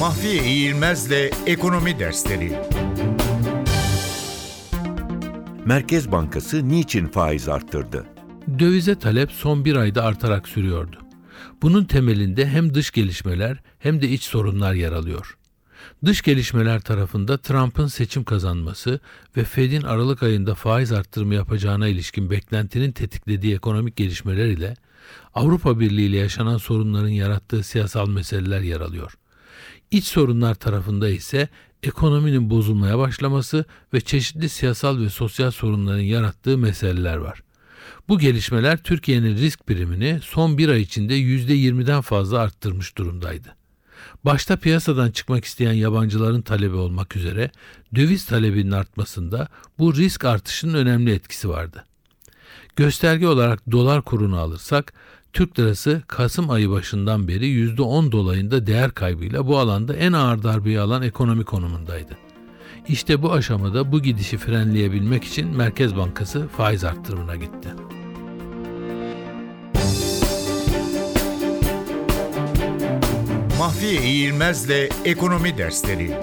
Mahfiye İğilmez'le Ekonomi Dersleri Merkez Bankası niçin faiz arttırdı? Dövize talep son bir ayda artarak sürüyordu. Bunun temelinde hem dış gelişmeler hem de iç sorunlar yer alıyor. Dış gelişmeler tarafında Trump'ın seçim kazanması ve Fed'in Aralık ayında faiz arttırımı yapacağına ilişkin beklentinin tetiklediği ekonomik gelişmeler ile Avrupa Birliği ile yaşanan sorunların yarattığı siyasal meseleler yer alıyor. İç sorunlar tarafında ise ekonominin bozulmaya başlaması ve çeşitli siyasal ve sosyal sorunların yarattığı meseleler var. Bu gelişmeler Türkiye'nin risk primini son bir ay içinde %20'den fazla arttırmış durumdaydı. Başta piyasadan çıkmak isteyen yabancıların talebi olmak üzere döviz talebinin artmasında bu risk artışının önemli etkisi vardı. Gösterge olarak dolar kurunu alırsak Türk lirası Kasım ayı başından beri %10 dolayında değer kaybıyla bu alanda en ağır darbeyi alan ekonomi konumundaydı. İşte bu aşamada bu gidişi frenleyebilmek için Merkez Bankası faiz arttırımına gitti. Mahfiye İğilmez'le Ekonomi Dersleri